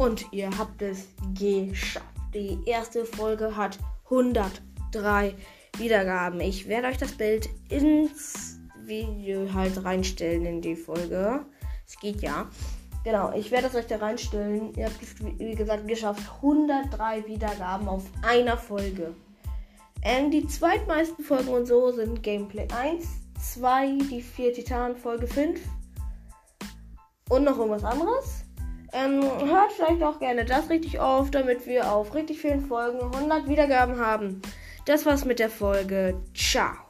Und ihr habt es geschafft. Die erste Folge hat 103 Wiedergaben. Ich werde euch das Bild ins Video halt reinstellen in die Folge. Es geht ja. Genau, ich werde es euch da reinstellen. Ihr habt es, wie gesagt, geschafft. 103 Wiedergaben auf einer Folge. Ähm, die zweitmeisten Folgen und so sind Gameplay 1, 2, die 4 Titanen, Folge 5 und noch irgendwas anderes. Ähm, hört vielleicht auch gerne das richtig auf, damit wir auf richtig vielen Folgen 100 Wiedergaben haben. Das war's mit der Folge. Ciao.